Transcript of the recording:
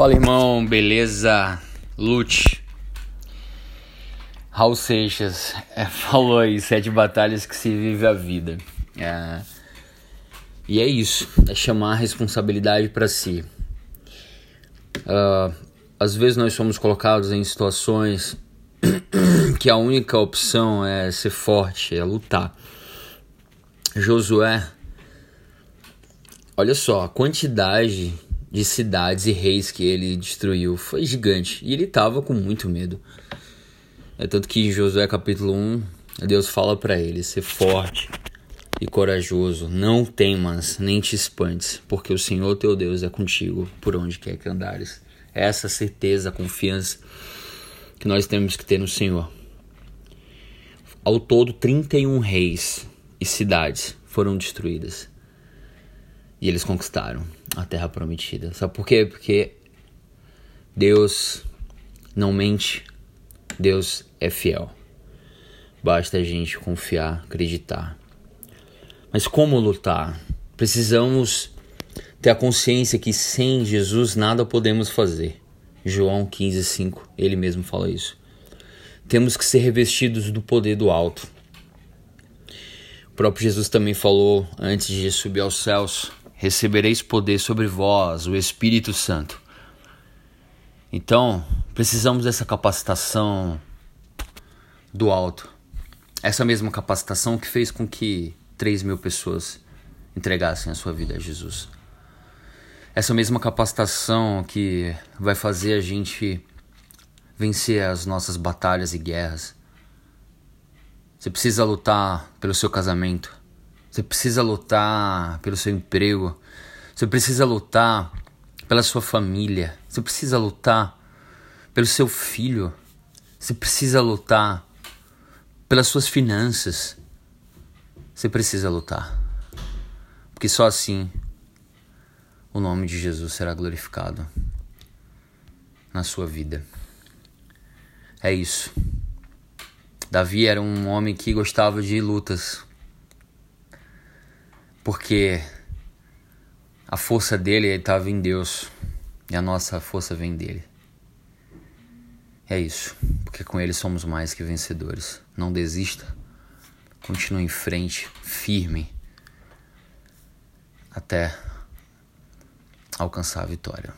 Fala irmão, beleza? Lute. Raul Seixas é, falou aí, sete batalhas que se vive a vida. É, e é isso, é chamar a responsabilidade para si. Uh, às vezes nós somos colocados em situações que a única opção é ser forte, é lutar. Josué, olha só, a quantidade de cidades e reis que ele destruiu foi gigante e ele estava com muito medo. É tanto que em Josué capítulo 1, Deus fala para ele: ser forte e corajoso, não temas, nem te espantes, porque o Senhor teu Deus é contigo por onde quer que andares. É essa certeza, confiança que nós temos que ter no Senhor. Ao todo, 31 reis e cidades foram destruídas. E eles conquistaram a terra prometida. Sabe por quê? Porque Deus não mente, Deus é fiel. Basta a gente confiar, acreditar. Mas como lutar? Precisamos ter a consciência que sem Jesus nada podemos fazer. João 15:5, ele mesmo fala isso. Temos que ser revestidos do poder do alto. O próprio Jesus também falou antes de subir aos céus: recebereis poder sobre vós, o Espírito Santo. Então, precisamos dessa capacitação do alto. Essa mesma capacitação que fez com que 3 mil pessoas entregassem a sua vida a Jesus. Essa mesma capacitação que vai fazer a gente vencer as nossas batalhas e guerras. Você precisa lutar pelo seu casamento. Você precisa lutar pelo seu emprego. Você precisa lutar pela sua família. Você precisa lutar pelo seu filho. Você precisa lutar pelas suas finanças. Você precisa lutar. Porque só assim o nome de Jesus será glorificado na sua vida. É isso. Davi era um homem que gostava de lutas porque a força dele estava em Deus e a nossa força vem dele. É isso, porque com ele somos mais que vencedores. Não desista, continue em frente, firme, até alcançar a vitória.